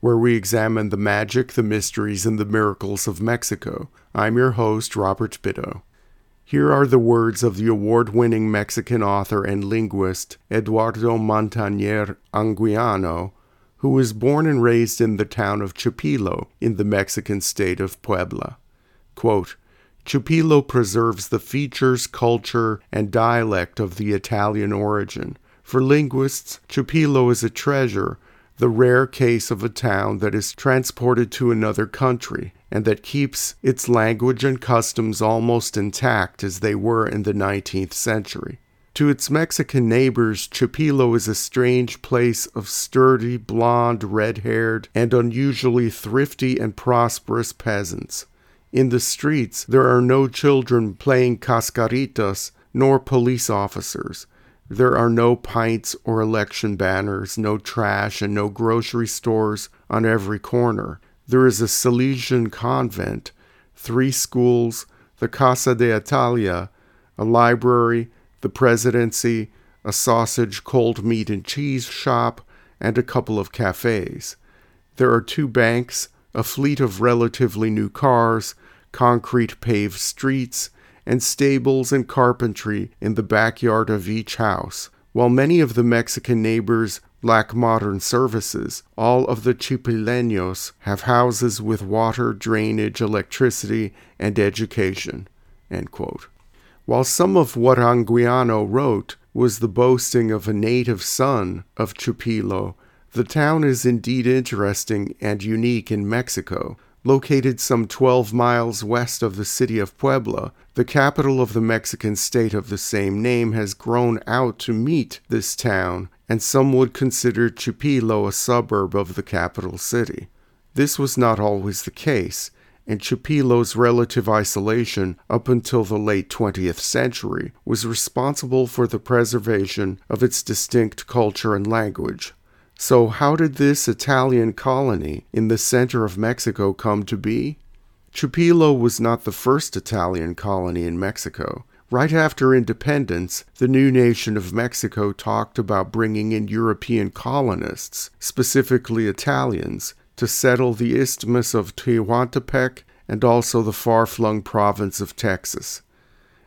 where we examine the magic, the mysteries, and the miracles of Mexico. I'm your host, Robert Bitto. Here are the words of the award winning Mexican author and linguist Eduardo Montaner Anguiano, who was born and raised in the town of Chipilo in the Mexican state of Puebla. Quote, Chipilo preserves the features, culture, and dialect of the Italian origin. For linguists, Chipilo is a treasure the rare case of a town that is transported to another country and that keeps its language and customs almost intact as they were in the 19th century. To its Mexican neighbors, Chipilo is a strange place of sturdy, blond, red haired, and unusually thrifty and prosperous peasants. In the streets, there are no children playing cascaritas nor police officers. There are no pints or election banners, no trash, and no grocery stores on every corner. There is a Salesian convent, three schools, the Casa de Italia, a library, the presidency, a sausage, cold meat, and cheese shop, and a couple of cafes. There are two banks, a fleet of relatively new cars, concrete paved streets, and stables and carpentry in the backyard of each house. While many of the Mexican neighbors lack modern services, all of the Chipileños have houses with water, drainage, electricity, and education. While some of what Anguiano wrote was the boasting of a native son of Chipilo, the town is indeed interesting and unique in Mexico. Located some 12 miles west of the city of Puebla, the capital of the Mexican state of the same name has grown out to meet this town, and some would consider Chipilo a suburb of the capital city. This was not always the case, and Chipilo's relative isolation up until the late 20th century was responsible for the preservation of its distinct culture and language. So, how did this Italian colony in the center of Mexico come to be? Chipilo was not the first Italian colony in Mexico. Right after independence, the new nation of Mexico talked about bringing in European colonists, specifically Italians, to settle the isthmus of Tehuantepec and also the far flung province of Texas.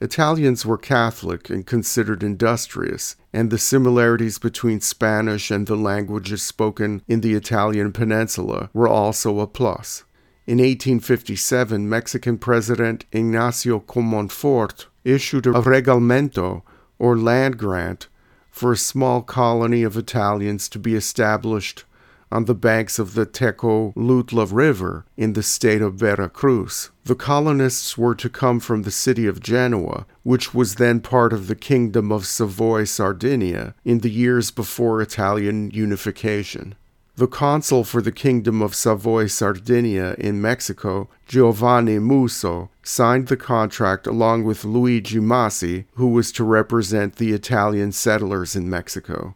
Italians were Catholic and considered industrious, and the similarities between Spanish and the languages spoken in the Italian peninsula were also a plus. In 1857, Mexican President Ignacio Comonfort issued a reglamento, or land grant, for a small colony of Italians to be established on the banks of the Tecolutla River in the state of Veracruz. The colonists were to come from the city of Genoa, which was then part of the Kingdom of Savoy Sardinia in the years before Italian unification. The consul for the Kingdom of Savoy Sardinia in Mexico, Giovanni Musso, signed the contract along with Luigi Massi, who was to represent the Italian settlers in Mexico.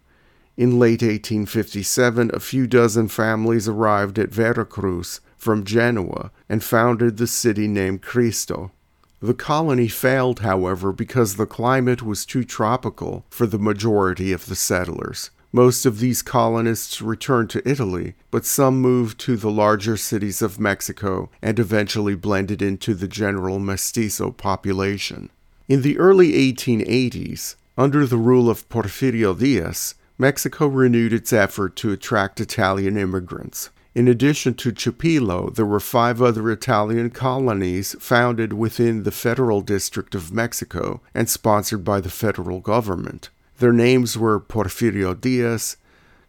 In late 1857, a few dozen families arrived at Veracruz from Genoa and founded the city named Cristo. The colony failed, however, because the climate was too tropical for the majority of the settlers. Most of these colonists returned to Italy, but some moved to the larger cities of Mexico and eventually blended into the general mestizo population. In the early 1880s, under the rule of Porfirio Diaz, Mexico renewed its effort to attract Italian immigrants. In addition to Chipilo, there were five other Italian colonies founded within the Federal District of Mexico and sponsored by the federal government. Their names were Porfirio Diaz,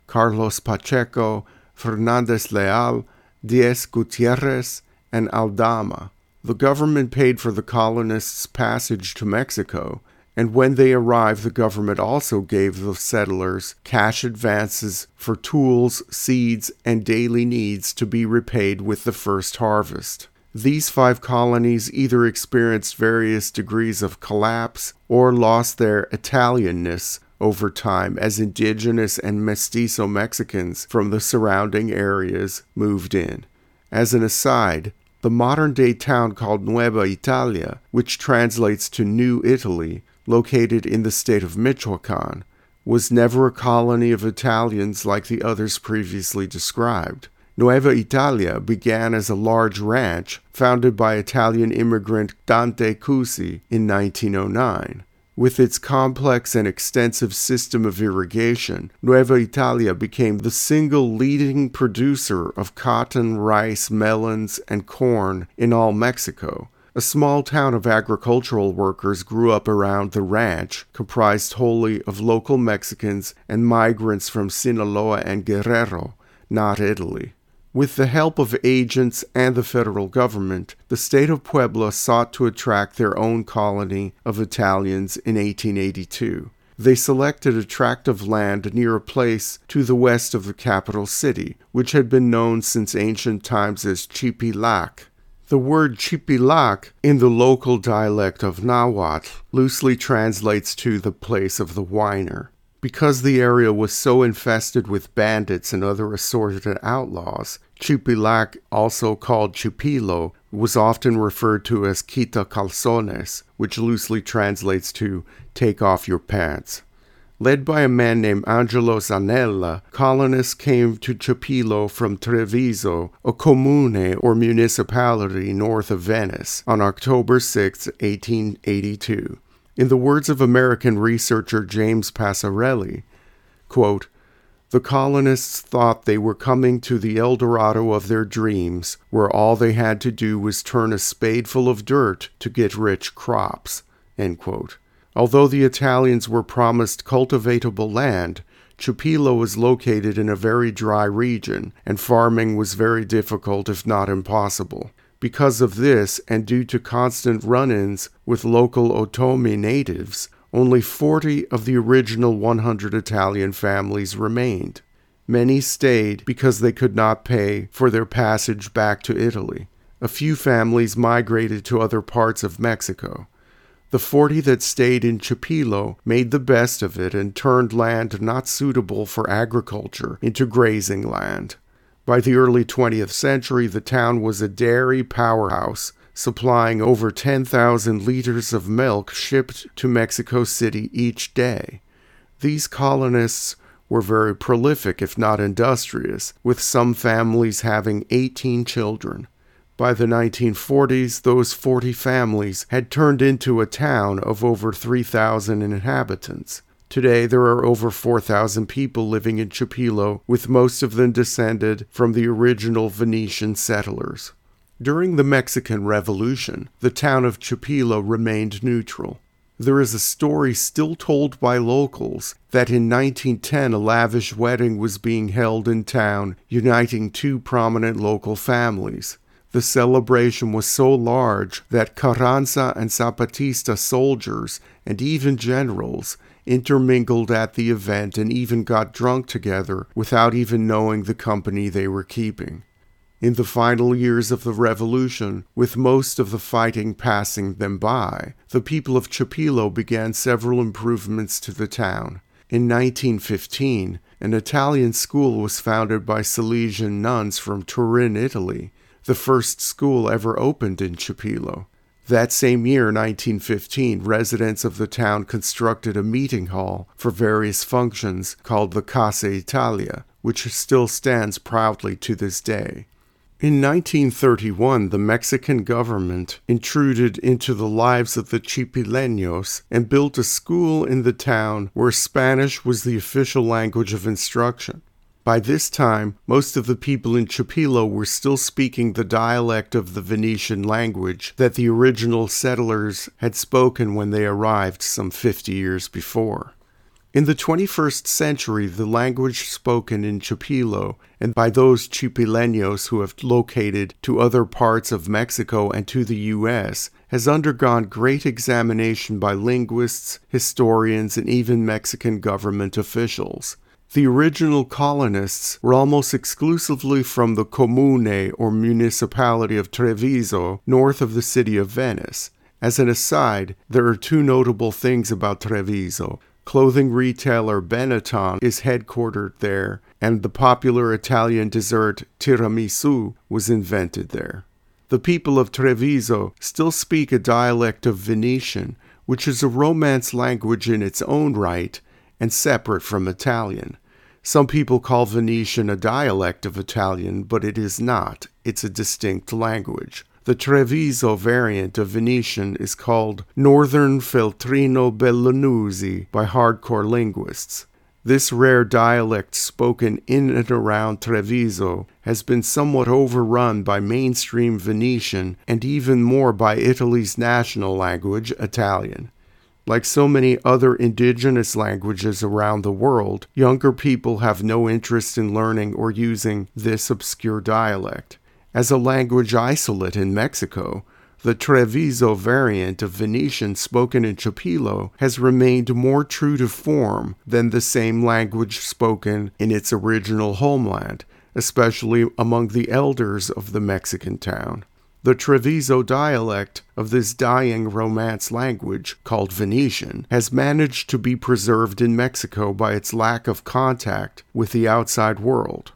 Carlos Pacheco, Fernandez Leal, Diez Gutierrez, and Aldama. The government paid for the colonists' passage to Mexico and when they arrived, the government also gave the settlers cash advances for tools, seeds, and daily needs to be repaid with the first harvest. These five colonies either experienced various degrees of collapse or lost their Italianness over time as indigenous and mestizo Mexicans from the surrounding areas moved in. As an aside, the modern day town called Nueva Italia, which translates to New Italy, located in the state of Michoacan, was never a colony of Italians like the others previously described. Nueva Italia began as a large ranch founded by Italian immigrant Dante Cusi in 1909. With its complex and extensive system of irrigation, Nueva Italia became the single leading producer of cotton, rice, melons, and corn in all Mexico. A small town of agricultural workers grew up around the ranch, comprised wholly of local Mexicans and migrants from Sinaloa and Guerrero, not Italy. With the help of agents and the federal government, the state of Puebla sought to attract their own colony of Italians in 1882. They selected a tract of land near a place to the west of the capital city, which had been known since ancient times as Chipilac. The word Chipilac in the local dialect of Nahuatl loosely translates to the place of the whiner. Because the area was so infested with bandits and other assorted outlaws, Chipilac, also called Chipilo, was often referred to as Quita Calzones, which loosely translates to take off your pants. Led by a man named Angelo Zanella, colonists came to Chipilo from Treviso, a comune or municipality north of Venice, on October 6, 1882. In the words of American researcher James Passarelli, quote, the colonists thought they were coming to the El Dorado of their dreams, where all they had to do was turn a spadeful of dirt to get rich crops. Although the Italians were promised cultivatable land, Chipilo was located in a very dry region, and farming was very difficult, if not impossible. Because of this, and due to constant run ins with local Otomi natives, only 40 of the original 100 Italian families remained. Many stayed because they could not pay for their passage back to Italy. A few families migrated to other parts of Mexico. The 40 that stayed in Chipilo made the best of it and turned land not suitable for agriculture into grazing land. By the early 20th century, the town was a dairy powerhouse, supplying over 10,000 liters of milk shipped to Mexico City each day. These colonists were very prolific, if not industrious, with some families having 18 children. By the 1940s, those 40 families had turned into a town of over 3,000 inhabitants. Today, there are over 4,000 people living in Chipilo, with most of them descended from the original Venetian settlers. During the Mexican Revolution, the town of Chipilo remained neutral. There is a story still told by locals that in 1910 a lavish wedding was being held in town, uniting two prominent local families. The celebration was so large that Carranza and Zapatista soldiers and even generals intermingled at the event and even got drunk together without even knowing the company they were keeping. In the final years of the revolution, with most of the fighting passing them by, the people of Chipilo began several improvements to the town. In 1915, an Italian school was founded by Salesian nuns from Turin, Italy, the first school ever opened in Chipilo. That same year, 1915, residents of the town constructed a meeting hall for various functions called the Casa Italia, which still stands proudly to this day. In 1931, the Mexican government intruded into the lives of the Chipileños and built a school in the town where Spanish was the official language of instruction. By this time, most of the people in Chipilo were still speaking the dialect of the Venetian language that the original settlers had spoken when they arrived some 50 years before. In the 21st century, the language spoken in Chipilo and by those Chipileños who have located to other parts of Mexico and to the U.S. has undergone great examination by linguists, historians, and even Mexican government officials. The original colonists were almost exclusively from the comune or municipality of Treviso, north of the city of Venice. As an aside, there are two notable things about Treviso. Clothing retailer Benetton is headquartered there, and the popular Italian dessert tiramisu was invented there. The people of Treviso still speak a dialect of Venetian, which is a Romance language in its own right and separate from Italian. Some people call Venetian a dialect of Italian, but it is not. It's a distinct language. The Treviso variant of Venetian is called Northern Feltrino Bellunese by hardcore linguists. This rare dialect spoken in and around Treviso has been somewhat overrun by mainstream Venetian and even more by Italy's national language, Italian. Like so many other indigenous languages around the world, younger people have no interest in learning or using this obscure dialect. As a language isolate in Mexico, the Treviso variant of Venetian spoken in Chipilo has remained more true to form than the same language spoken in its original homeland, especially among the elders of the Mexican town. The Treviso dialect of this dying Romance language, called Venetian, has managed to be preserved in Mexico by its lack of contact with the outside world.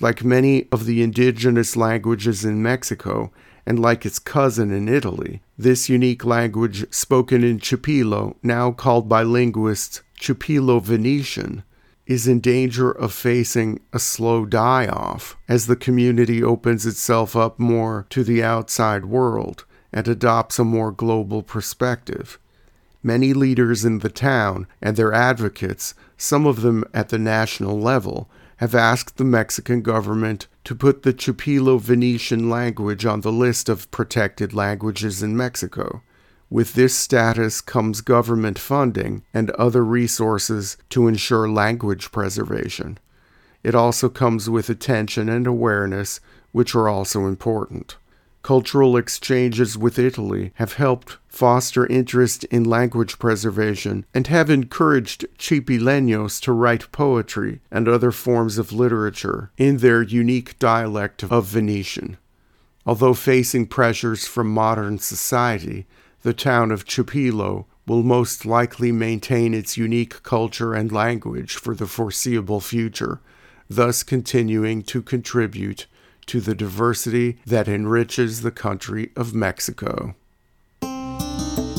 Like many of the indigenous languages in Mexico, and like its cousin in Italy, this unique language spoken in Chipilo, now called by linguists Chipilo Venetian, is in danger of facing a slow die off as the community opens itself up more to the outside world and adopts a more global perspective. Many leaders in the town and their advocates, some of them at the national level, have asked the Mexican government to put the Chipilo Venetian language on the list of protected languages in Mexico. With this status comes government funding and other resources to ensure language preservation. It also comes with attention and awareness, which are also important. Cultural exchanges with Italy have helped foster interest in language preservation and have encouraged Chipileños to write poetry and other forms of literature in their unique dialect of Venetian. Although facing pressures from modern society, the town of Chipilo will most likely maintain its unique culture and language for the foreseeable future, thus continuing to contribute to the diversity that enriches the country of Mexico.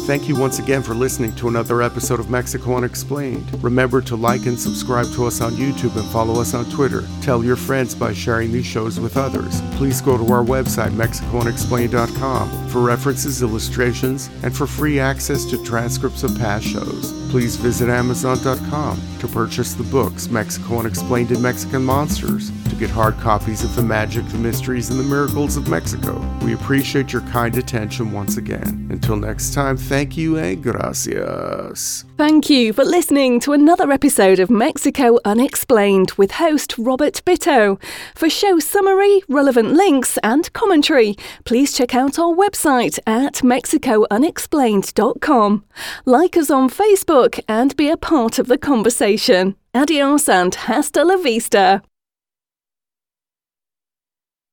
Thank you once again for listening to another episode of Mexico Unexplained. Remember to like and subscribe to us on YouTube and follow us on Twitter. Tell your friends by sharing these shows with others. Please go to our website, MexicoUnexplained.com, for references, illustrations, and for free access to transcripts of past shows. Please visit Amazon.com to purchase the books Mexico Unexplained and Mexican Monsters get hard copies of The Magic, the Mysteries, and the Miracles of Mexico. We appreciate your kind attention once again. Until next time, thank you and gracias. Thank you for listening to another episode of Mexico Unexplained with host Robert Bitto. For show summary, relevant links, and commentary, please check out our website at mexicounexplained.com. Like us on Facebook and be a part of the conversation. Adios and hasta la vista.